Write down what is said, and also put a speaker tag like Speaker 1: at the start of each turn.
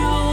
Speaker 1: pure.